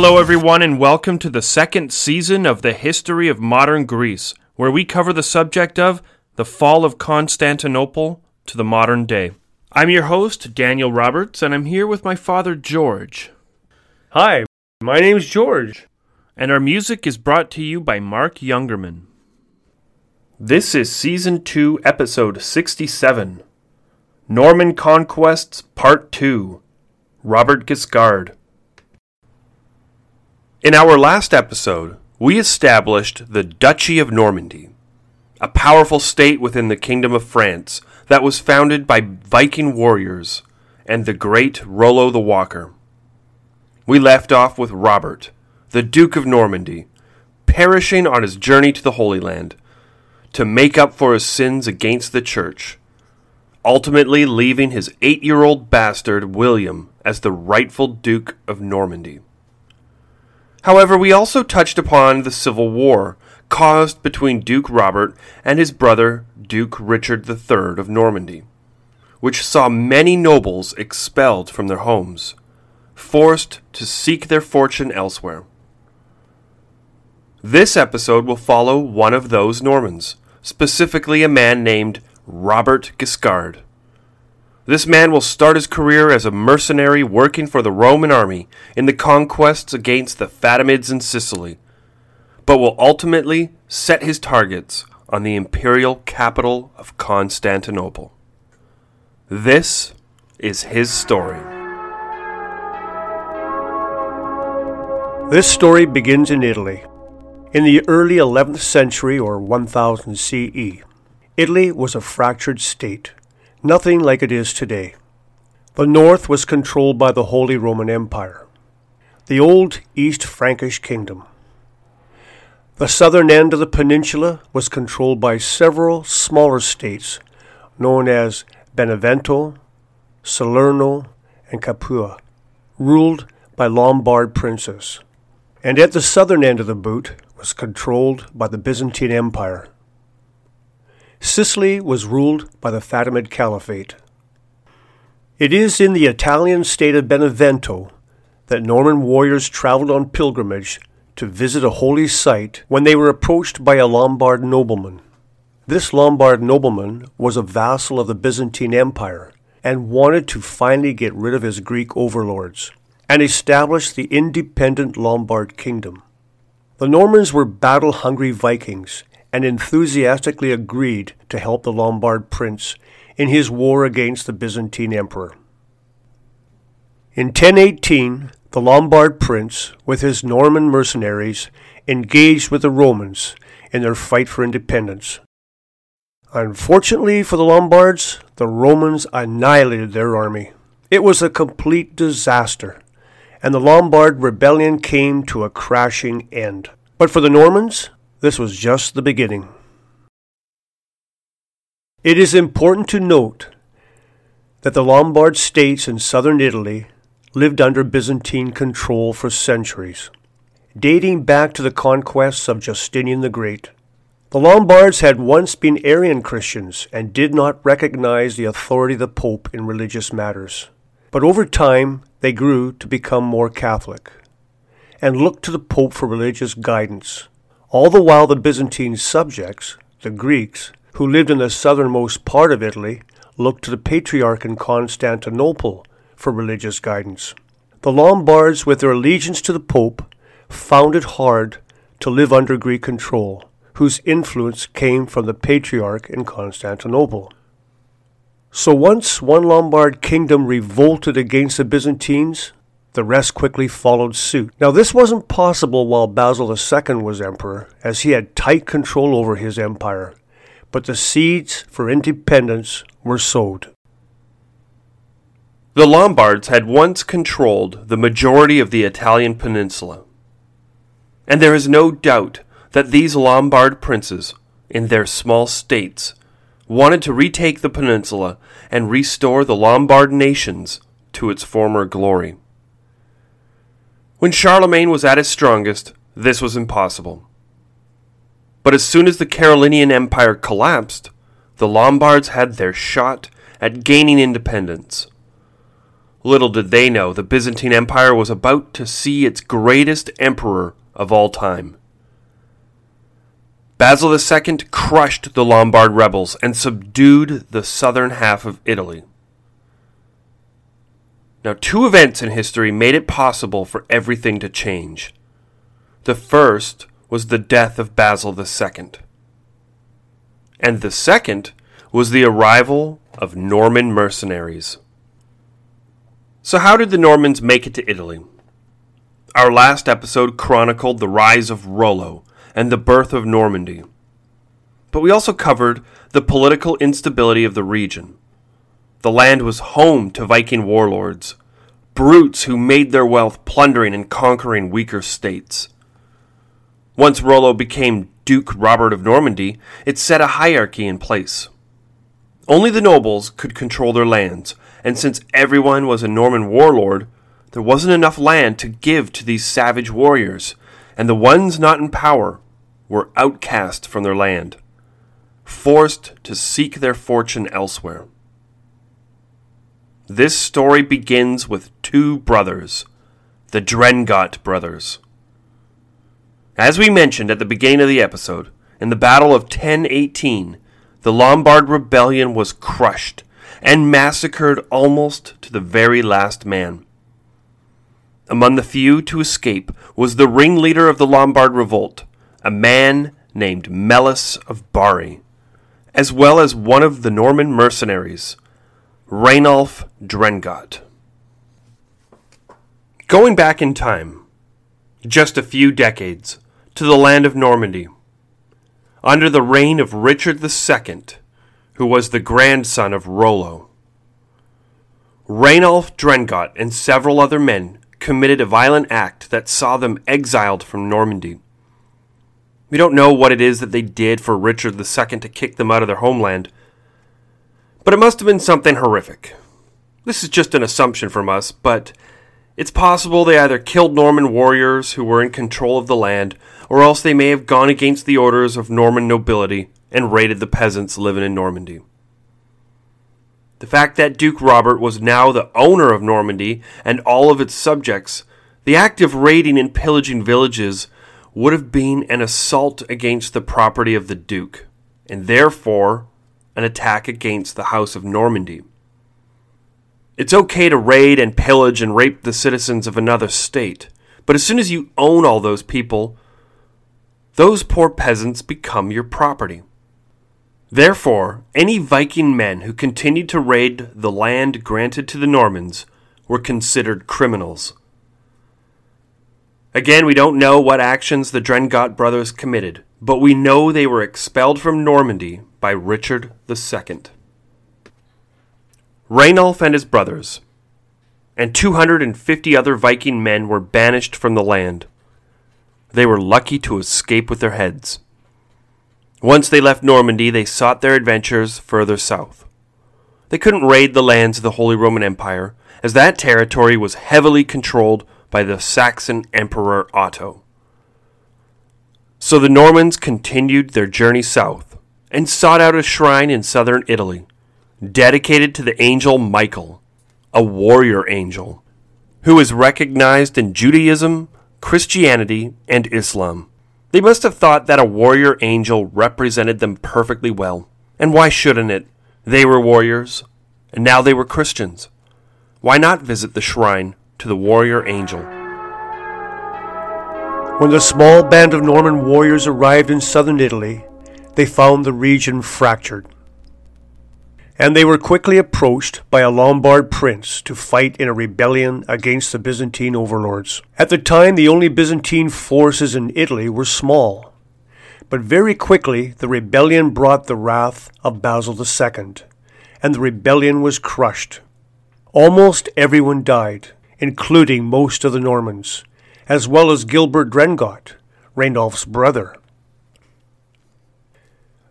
Hello, everyone, and welcome to the second season of the History of Modern Greece, where we cover the subject of the fall of Constantinople to the modern day. I'm your host, Daniel Roberts, and I'm here with my father, George. Hi, my name's George. And our music is brought to you by Mark Jungerman. This is Season 2, Episode 67 Norman Conquests, Part 2 Robert Guiscard. In our last episode, we established the Duchy of Normandy, a powerful state within the Kingdom of France that was founded by Viking warriors and the great Rollo the Walker. We left off with Robert, the Duke of Normandy, perishing on his journey to the Holy Land to make up for his sins against the Church, ultimately leaving his eight year old bastard William as the rightful Duke of Normandy. However, we also touched upon the Civil War caused between Duke Robert and his brother Duke Richard III of Normandy, which saw many nobles expelled from their homes, forced to seek their fortune elsewhere. This episode will follow one of those Normans, specifically a man named Robert Guiscard. This man will start his career as a mercenary working for the Roman army in the conquests against the Fatimids in Sicily, but will ultimately set his targets on the imperial capital of Constantinople. This is his story. This story begins in Italy. In the early 11th century or 1000 CE, Italy was a fractured state, nothing like it is today. The north was controlled by the Holy Roman Empire, the old East Frankish kingdom. The southern end of the peninsula was controlled by several smaller states known as Benevento, Salerno, and Capua, ruled by Lombard princes. And at the southern end of the boot was controlled by the Byzantine Empire. Sicily was ruled by the Fatimid Caliphate. It is in the Italian state of Benevento that Norman warriors traveled on pilgrimage to visit a holy site when they were approached by a Lombard nobleman. This Lombard nobleman was a vassal of the Byzantine Empire and wanted to finally get rid of his Greek overlords and establish the independent Lombard kingdom. The Normans were battle hungry Vikings and enthusiastically agreed to help the Lombard prince in his war against the Byzantine emperor. In 1018, the Lombard prince, with his Norman mercenaries, engaged with the Romans in their fight for independence. Unfortunately for the Lombards, the Romans annihilated their army. It was a complete disaster and the Lombard rebellion came to a crashing end. But for the Normans, this was just the beginning. It is important to note that the Lombard states in southern Italy lived under Byzantine control for centuries, dating back to the conquests of Justinian the Great. The Lombards had once been Arian Christians and did not recognize the authority of the Pope in religious matters. But over time, they grew to become more Catholic and looked to the Pope for religious guidance. All the while, the Byzantine subjects, the Greeks, who lived in the southernmost part of Italy, looked to the Patriarch in Constantinople for religious guidance. The Lombards, with their allegiance to the Pope, found it hard to live under Greek control, whose influence came from the Patriarch in Constantinople. So once one Lombard kingdom revolted against the Byzantines, the rest quickly followed suit. Now, this wasn't possible while Basil II was emperor, as he had tight control over his empire, but the seeds for independence were sowed. The Lombards had once controlled the majority of the Italian peninsula. And there is no doubt that these Lombard princes, in their small states, wanted to retake the peninsula and restore the Lombard nations to its former glory. When Charlemagne was at his strongest, this was impossible. But as soon as the Carolingian Empire collapsed, the Lombards had their shot at gaining independence. Little did they know the Byzantine Empire was about to see its greatest emperor of all time. Basil II crushed the Lombard rebels and subdued the southern half of Italy. Now, two events in history made it possible for everything to change. The first was the death of Basil II, and the second was the arrival of Norman mercenaries. So, how did the Normans make it to Italy? Our last episode chronicled the rise of Rollo and the birth of Normandy. But we also covered the political instability of the region. The land was home to Viking warlords, brutes who made their wealth plundering and conquering weaker states. Once Rollo became Duke Robert of Normandy, it set a hierarchy in place. Only the nobles could control their lands, and since everyone was a Norman warlord, there wasn't enough land to give to these savage warriors, and the ones not in power were outcast from their land, forced to seek their fortune elsewhere. This story begins with two brothers, the Drengot brothers. As we mentioned at the beginning of the episode, in the Battle of 1018, the Lombard rebellion was crushed and massacred almost to the very last man. Among the few to escape was the ringleader of the Lombard revolt, a man named Melus of Bari, as well as one of the Norman mercenaries, Rainulf Drengot. Going back in time, just a few decades, to the land of Normandy, under the reign of Richard II, who was the grandson of Rollo. Rainulf Drengot and several other men committed a violent act that saw them exiled from Normandy. We don't know what it is that they did for Richard II to kick them out of their homeland, but it must have been something horrific. This is just an assumption from us, but it's possible they either killed Norman warriors who were in control of the land, or else they may have gone against the orders of Norman nobility and raided the peasants living in Normandy. The fact that Duke Robert was now the owner of Normandy and all of its subjects, the act of raiding and pillaging villages would have been an assault against the property of the Duke, and therefore an attack against the House of Normandy. It's okay to raid and pillage and rape the citizens of another state, but as soon as you own all those people, those poor peasants become your property. Therefore, any Viking men who continued to raid the land granted to the Normans were considered criminals. Again, we don't know what actions the Drengot brothers committed, but we know they were expelled from Normandy by Richard II. Rainulf and his brothers, and 250 other Viking men were banished from the land. They were lucky to escape with their heads. Once they left Normandy, they sought their adventures further south. They couldn't raid the lands of the Holy Roman Empire, as that territory was heavily controlled by the Saxon Emperor Otto. So the Normans continued their journey south and sought out a shrine in southern Italy, dedicated to the angel Michael, a warrior angel, who is recognized in Judaism, Christianity, and Islam. They must have thought that a warrior angel represented them perfectly well. And why shouldn't it? They were warriors, and now they were Christians. Why not visit the shrine to the warrior angel? When the small band of Norman warriors arrived in southern Italy, they found the region fractured. And they were quickly approached by a Lombard prince to fight in a rebellion against the Byzantine overlords. At the time, the only Byzantine forces in Italy were small. But very quickly, the rebellion brought the wrath of Basil II, and the rebellion was crushed. Almost everyone died, including most of the Normans, as well as Gilbert Drengot, Rainulf's brother.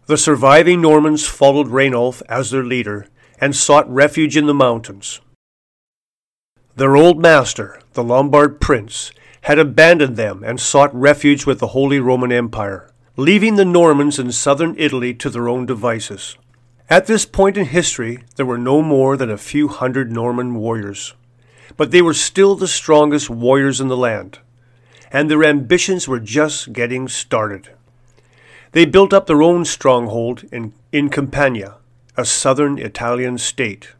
The surviving Normans followed Rainulf as their leader and sought refuge in the mountains. Their old master, the Lombard prince, had abandoned them and sought refuge with the Holy Roman Empire, leaving the Normans in southern Italy to their own devices. At this point in history, there were no more than a few hundred Norman warriors. but they were still the strongest warriors in the land, and their ambitions were just getting started. They built up their own stronghold in, in Campania, a southern Italian state.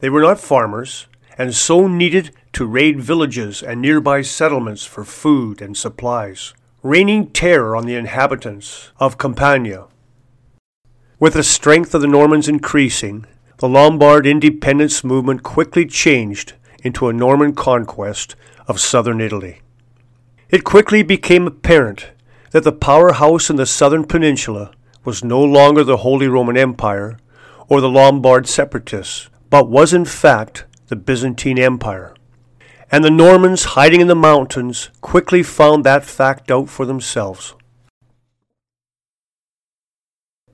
They were not farmers, and so needed to raid villages and nearby settlements for food and supplies, raining terror on the inhabitants of Campania. With the strength of the Normans increasing, the Lombard independence movement quickly changed into a Norman conquest of southern Italy. It quickly became apparent that the powerhouse in the southern peninsula was no longer the Holy Roman Empire or the Lombard separatists, but was in fact the Byzantine Empire. And the Normans hiding in the mountains quickly found that fact out for themselves.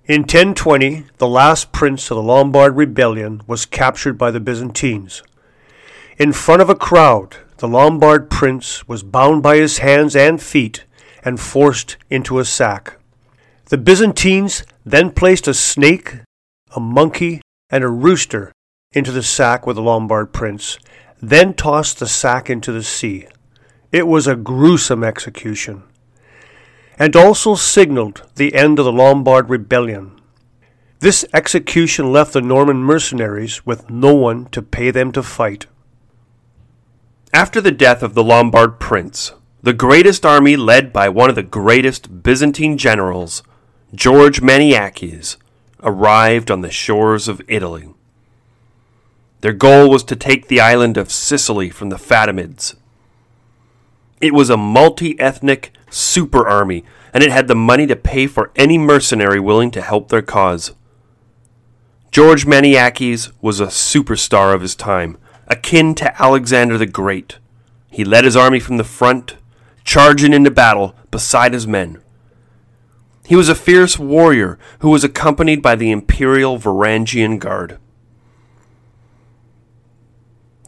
In 1020, the last prince of the Lombard rebellion was captured by the Byzantines. In front of a crowd, the Lombard prince was bound by his hands and feet and forced into a sack. The Byzantines then placed a snake, a monkey, and a rooster into the sack with the Lombard prince, then tossed the sack into the sea. It was a gruesome execution and also signaled the end of the Lombard rebellion. This execution left the Norman mercenaries with no one to pay them to fight. After the death of the Lombard prince, the greatest army led by one of the greatest Byzantine generals, George Maniakes, arrived on the shores of Italy. Their goal was to take the island of Sicily from the Fatimids. It was a multi ethnic super army, and it had the money to pay for any mercenary willing to help their cause. George Maniakes was a superstar of his time, akin to Alexander the Great. He led his army from the front, charging into battle beside his men. He was a fierce warrior who was accompanied by the Imperial Varangian Guard.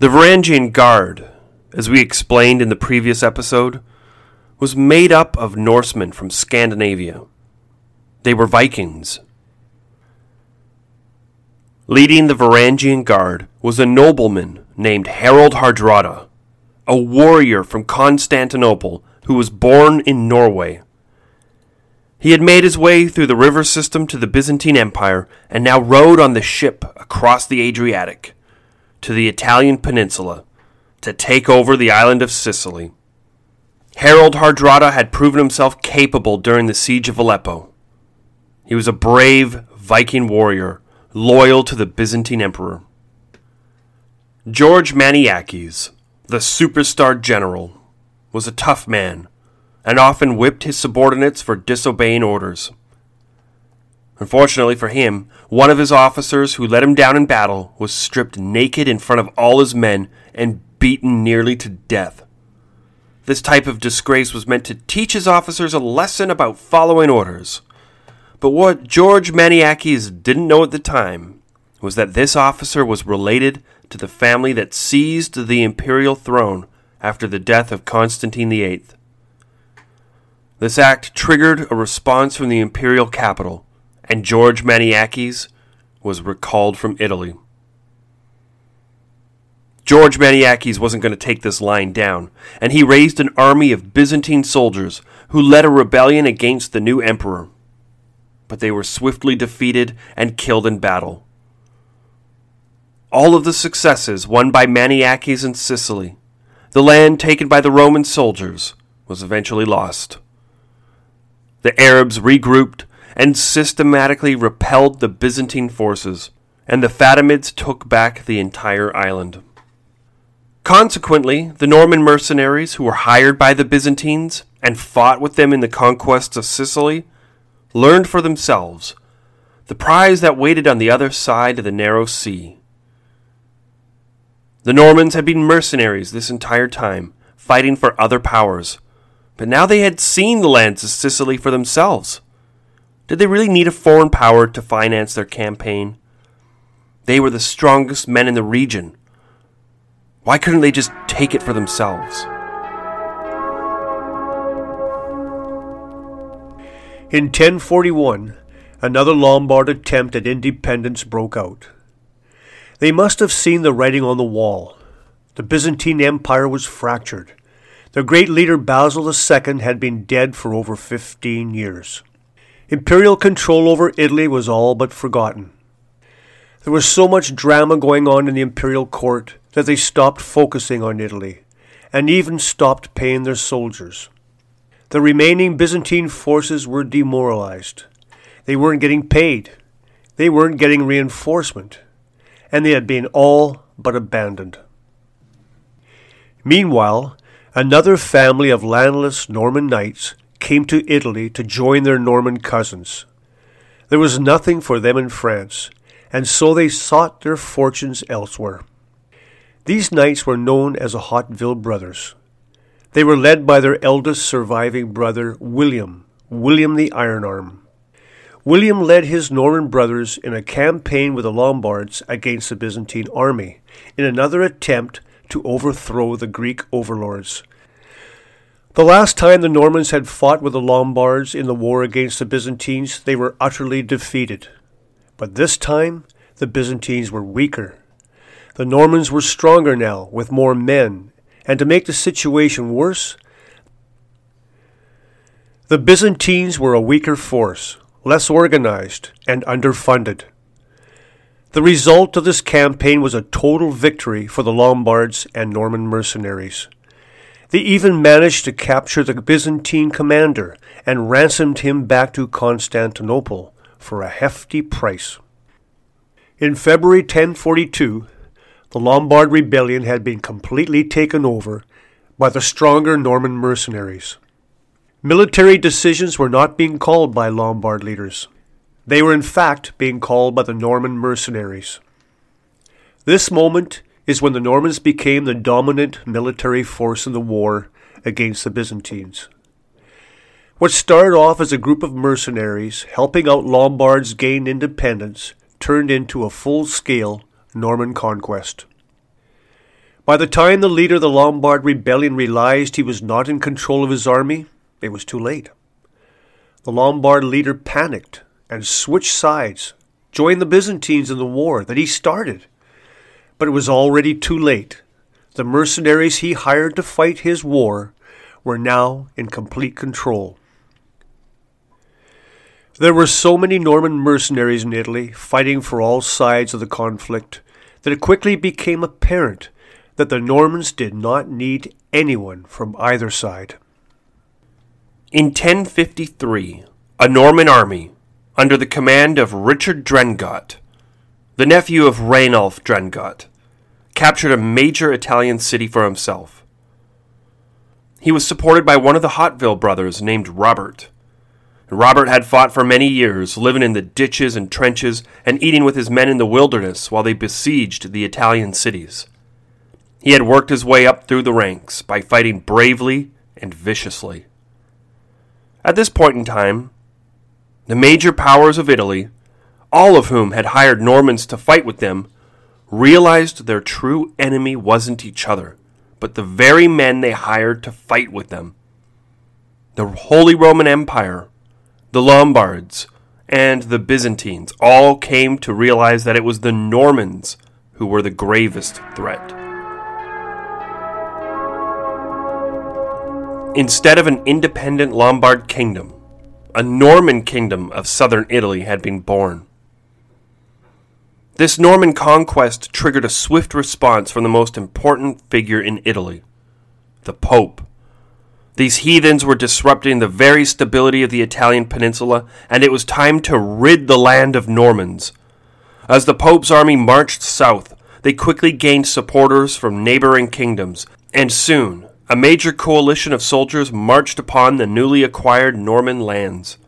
The Varangian Guard, as we explained in the previous episode, was made up of Norsemen from Scandinavia. They were Vikings. Leading the Varangian Guard was a nobleman named Harold Hardrada, a warrior from Constantinople who was born in Norway. He had made his way through the river system to the Byzantine Empire and now rode on the ship across the Adriatic to the Italian peninsula to take over the island of Sicily. Harold Hardrada had proven himself capable during the siege of Aleppo. He was a brave Viking warrior, loyal to the Byzantine emperor. George Maniakes, the superstar general, was a tough man and often whipped his subordinates for disobeying orders. Unfortunately for him, one of his officers who let him down in battle was stripped naked in front of all his men and beaten nearly to death. This type of disgrace was meant to teach his officers a lesson about following orders. But what George Maniakes didn't know at the time was that this officer was related to the family that seized the imperial throne after the death of Constantine VIII. This act triggered a response from the imperial capital, and George Maniakes was recalled from Italy. George Maniakes wasn't going to take this line down, and he raised an army of Byzantine soldiers who led a rebellion against the new emperor. But they were swiftly defeated and killed in battle. All of the successes won by Maniakes in Sicily, the land taken by the Roman soldiers, was eventually lost. The Arabs regrouped and systematically repelled the Byzantine forces, and the Fatimids took back the entire island. Consequently, the Norman mercenaries who were hired by the Byzantines and fought with them in the conquests of Sicily learned for themselves the prize that waited on the other side of the narrow sea. The Normans had been mercenaries this entire time, fighting for other powers, but now they had seen the lands of Sicily for themselves. Did they really need a foreign power to finance their campaign? They were the strongest men in the region why couldn't they just take it for themselves? In 1041, another Lombard attempt at independence broke out. They must have seen the writing on the wall. The Byzantine Empire was fractured. Their great leader Basil II had been dead for over 15 years. Imperial control over Italy was all but forgotten. There was so much drama going on in the imperial court that they stopped focusing on Italy and even stopped paying their soldiers. The remaining Byzantine forces were demoralized. They weren't getting paid. They weren't getting reinforcement. And they had been all but abandoned. Meanwhile, another family of landless Norman knights came to Italy to join their Norman cousins. There was nothing for them in France, and so they sought their fortunes elsewhere. These knights were known as the Hauteville brothers. They were led by their eldest surviving brother, William, William the Iron Arm. William led his Norman brothers in a campaign with the Lombards against the Byzantine army, in another attempt to overthrow the Greek overlords. The last time the Normans had fought with the Lombards in the war against the Byzantines, they were utterly defeated. But this time, the Byzantines were weaker. The Normans were stronger now, with more men, and to make the situation worse, the Byzantines were a weaker force, less organized, and underfunded. The result of this campaign was a total victory for the Lombards and Norman mercenaries. They even managed to capture the Byzantine commander and ransomed him back to Constantinople for a hefty price. In February 1042, the Lombard rebellion had been completely taken over by the stronger Norman mercenaries. Military decisions were not being called by Lombard leaders. They were in fact being called by the Norman mercenaries. This moment is when the Normans became the dominant military force in the war against the Byzantines. What started off as a group of mercenaries helping out Lombards gain independence turned into a full scale Norman conquest. By the time the leader of the Lombard rebellion realized he was not in control of his army, it was too late. The Lombard leader panicked and switched sides, joined the Byzantines in the war that he started. But it was already too late. The mercenaries he hired to fight his war were now in complete control. There were so many Norman mercenaries in Italy fighting for all sides of the conflict that it quickly became apparent that the Normans did not need anyone from either side. In 1053, a Norman army, under the command of Richard Drengot, the nephew of Rainulf Drengot, captured a major Italian city for himself. He was supported by one of the Hauteville brothers named Robert Robert had fought for many years, living in the ditches and trenches and eating with his men in the wilderness while they besieged the Italian cities. He had worked his way up through the ranks by fighting bravely and viciously. At this point in time, the major powers of Italy, all of whom had hired Normans to fight with them, realized their true enemy wasn't each other, but the very men they hired to fight with them. The Holy Roman Empire the Lombards, and the Byzantines all came to realize that it was the Normans who were the gravest threat. Instead of an independent Lombard kingdom, a Norman kingdom of southern Italy had been born. This Norman conquest triggered a swift response from the most important figure in Italy, the Pope. These heathens were disrupting the very stability of the Italian peninsula, and it was time to rid the land of Normans. As the Pope's army marched south, they quickly gained supporters from neighboring kingdoms, and soon a major coalition of soldiers marched upon the newly acquired Norman lands.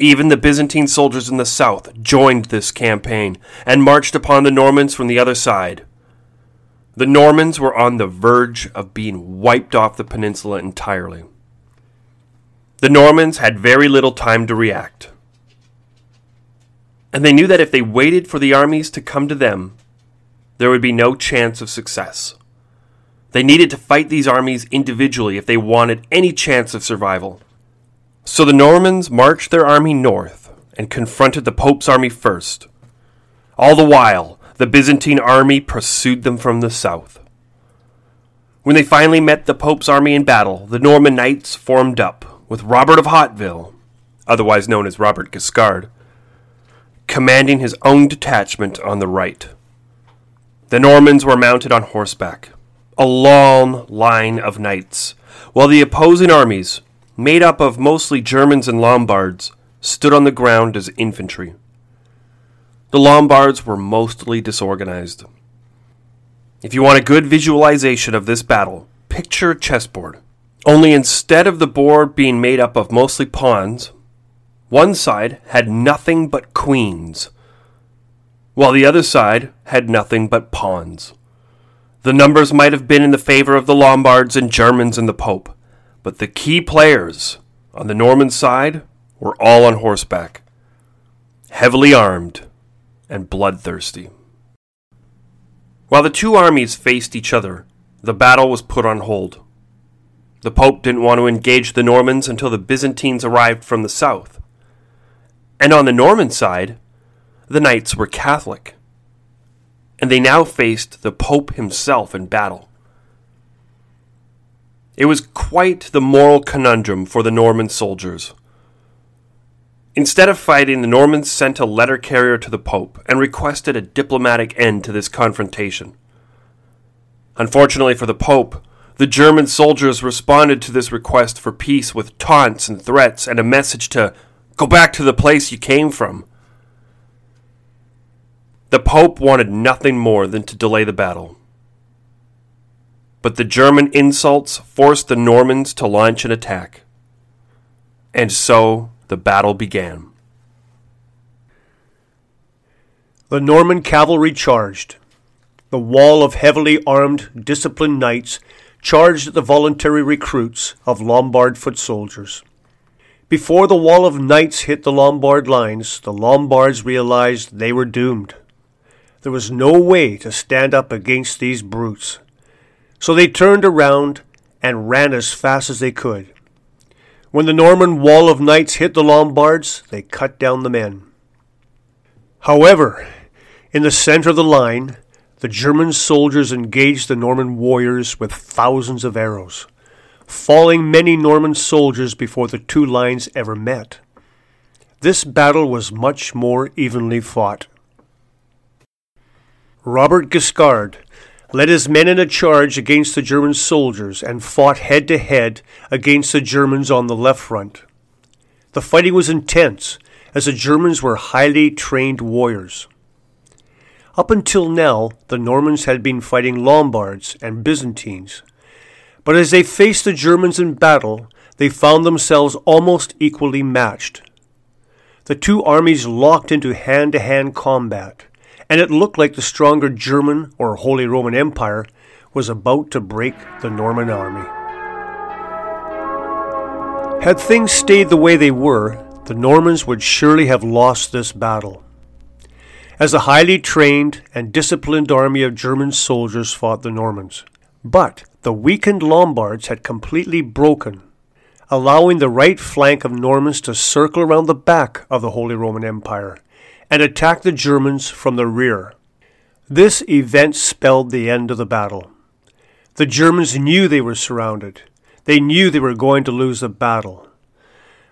Even the Byzantine soldiers in the south joined this campaign and marched upon the Normans from the other side. The Normans were on the verge of being wiped off the peninsula entirely. The Normans had very little time to react. And they knew that if they waited for the armies to come to them, there would be no chance of success. They needed to fight these armies individually if they wanted any chance of survival. So the Normans marched their army north and confronted the Pope's army first. All the while, the Byzantine army pursued them from the south. When they finally met the Pope's army in battle, the Norman knights formed up, with Robert of Hauteville, otherwise known as Robert Guiscard, commanding his own detachment on the right. The Normans were mounted on horseback, a long line of knights, while the opposing armies, made up of mostly Germans and Lombards, stood on the ground as infantry. The Lombards were mostly disorganized. If you want a good visualization of this battle, picture a chessboard. Only instead of the board being made up of mostly pawns, one side had nothing but queens, while the other side had nothing but pawns. The numbers might have been in the favor of the Lombards and Germans and the Pope, but the key players on the Norman side were all on horseback, heavily armed and bloodthirsty. While the two armies faced each other, the battle was put on hold. The Pope didn't want to engage the Normans until the Byzantines arrived from the south. And on the Norman side, the knights were Catholic. And they now faced the Pope himself in battle. It was quite the moral conundrum for the Norman soldiers. Instead of fighting, the Normans sent a letter carrier to the Pope and requested a diplomatic end to this confrontation. Unfortunately for the Pope, the German soldiers responded to this request for peace with taunts and threats and a message to go back to the place you came from. The Pope wanted nothing more than to delay the battle. But the German insults forced the Normans to launch an attack. And so the battle began. The Norman cavalry charged. The wall of heavily armed, disciplined knights charged the voluntary recruits of Lombard foot soldiers. Before the wall of knights hit the Lombard lines, the Lombards realized they were doomed. There was no way to stand up against these brutes. So they turned around and ran as fast as they could. When the Norman wall of knights hit the Lombards, they cut down the men. However, in the center of the line, the German soldiers engaged the Norman warriors with thousands of arrows, falling many Norman soldiers before the two lines ever met. This battle was much more evenly fought. Robert Guiscard, led his men in a charge against the German soldiers and fought head to head against the Germans on the left front. The fighting was intense, as the Germans were highly trained warriors. Up until now, the Normans had been fighting Lombards and Byzantines. But as they faced the Germans in battle, they found themselves almost equally matched. The two armies locked into hand to hand combat and it looked like the stronger German or Holy Roman Empire was about to break the Norman army. Had things stayed the way they were, the Normans would surely have lost this battle. As a highly trained and disciplined army of German soldiers fought the Normans. But the weakened Lombards had completely broken, allowing the right flank of Normans to circle around the back of the Holy Roman Empire and attack the Germans from the rear. This event spelled the end of the battle. The Germans knew they were surrounded. They knew they were going to lose the battle.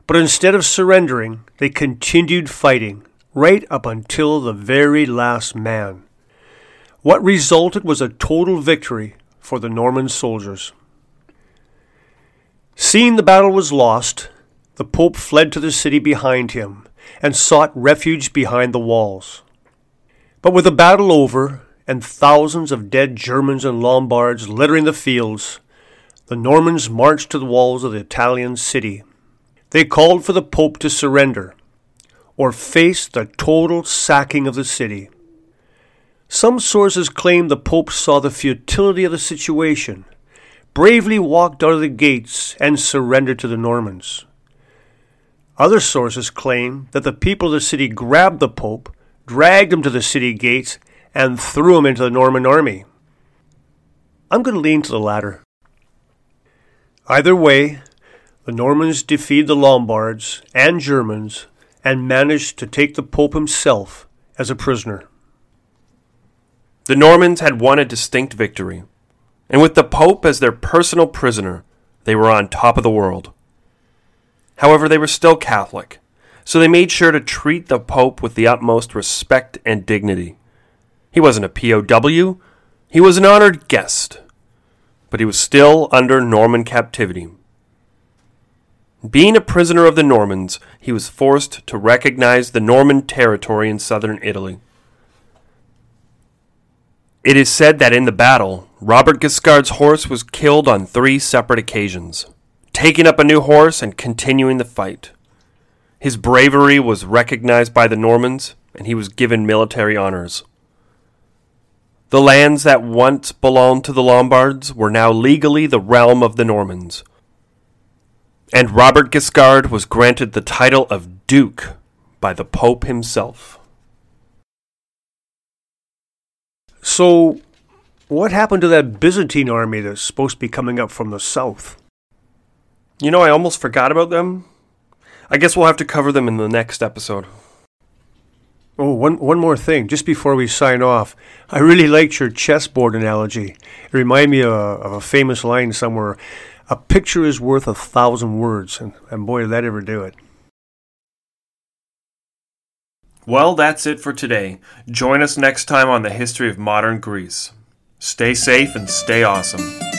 But instead of surrendering, they continued fighting, right up until the very last man. What resulted was a total victory for the Norman soldiers. Seeing the battle was lost, the Pope fled to the city behind him and sought refuge behind the walls. But with the battle over and thousands of dead Germans and Lombards littering the fields, the Normans marched to the walls of the Italian city. They called for the Pope to surrender or face the total sacking of the city. Some sources claim the Pope saw the futility of the situation, bravely walked out of the gates, and surrendered to the Normans. Other sources claim that the people of the city grabbed the Pope, dragged him to the city gates, and threw him into the Norman army. I'm going to lean to the latter. Either way, the Normans defeated the Lombards and Germans and managed to take the Pope himself as a prisoner. The Normans had won a distinct victory. And with the Pope as their personal prisoner, they were on top of the world. However, they were still Catholic, so they made sure to treat the Pope with the utmost respect and dignity. He wasn't a POW, he was an honored guest, but he was still under Norman captivity. Being a prisoner of the Normans, he was forced to recognize the Norman territory in southern Italy. It is said that in the battle, Robert Guiscard's horse was killed on three separate occasions, taking up a new horse and continuing the fight. His bravery was recognized by the Normans, and he was given military honors. The lands that once belonged to the Lombards were now legally the realm of the Normans and Robert Guiscard was granted the title of Duke by the Pope himself. So, what happened to that Byzantine army that's supposed to be coming up from the south? You know, I almost forgot about them. I guess we'll have to cover them in the next episode. Oh, one, one more thing, just before we sign off. I really liked your chessboard analogy. It reminded me of, of a famous line somewhere a picture is worth a thousand words, and, and boy, did that ever do it. Well, that's it for today. Join us next time on the history of modern Greece. Stay safe and stay awesome.